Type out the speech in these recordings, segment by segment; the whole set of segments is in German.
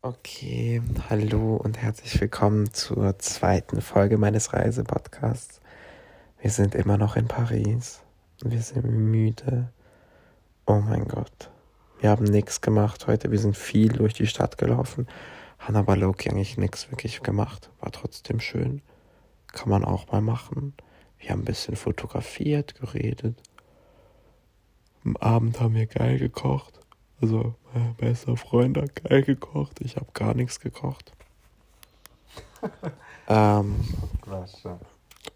Okay, hallo und herzlich willkommen zur zweiten Folge meines Reisepodcasts. Wir sind immer noch in Paris wir sind müde. Oh mein Gott. Wir haben nichts gemacht heute. Wir sind viel durch die Stadt gelaufen, haben aber Loki eigentlich nichts wirklich gemacht. War trotzdem schön. Kann man auch mal machen. Wir haben ein bisschen fotografiert, geredet. Am Abend haben wir geil gekocht. Also, mein bester Freund hat geil gekocht. Ich habe gar nichts gekocht. ähm,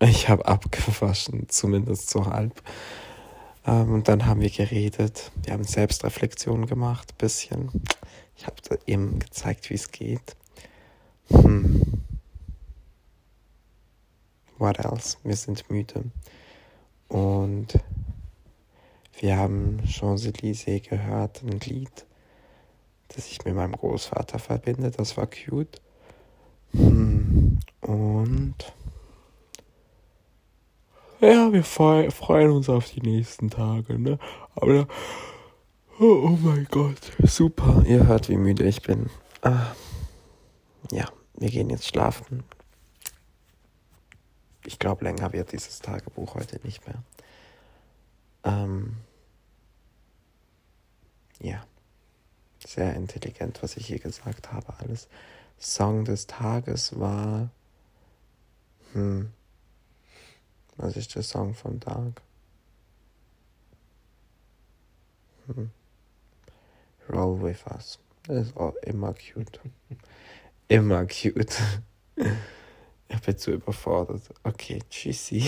ich habe abgewaschen, zumindest so halb. Ähm, und dann haben wir geredet. Wir haben Selbstreflexion gemacht, bisschen. Ich habe ihm gezeigt, wie es geht. Hm. What else? Wir sind müde. Und wir haben Champs-Élysées gehört, ein Lied, das ich mit meinem Großvater verbinde. Das war cute. Hm, und ja, wir freuen uns auf die nächsten Tage, ne? Aber oh, oh mein Gott, super. Ihr hört, wie müde ich bin. Ah, ja, wir gehen jetzt schlafen. Ich glaube, länger wird dieses Tagebuch heute nicht mehr. Ähm, ja, sehr intelligent, was ich hier gesagt habe, alles. Song des Tages war, hm, was ist der Song vom Tag? Hm. Roll with us. Das ist auch immer cute. Immer cute. Ich bin zu überfordert. Okay, tschüssi.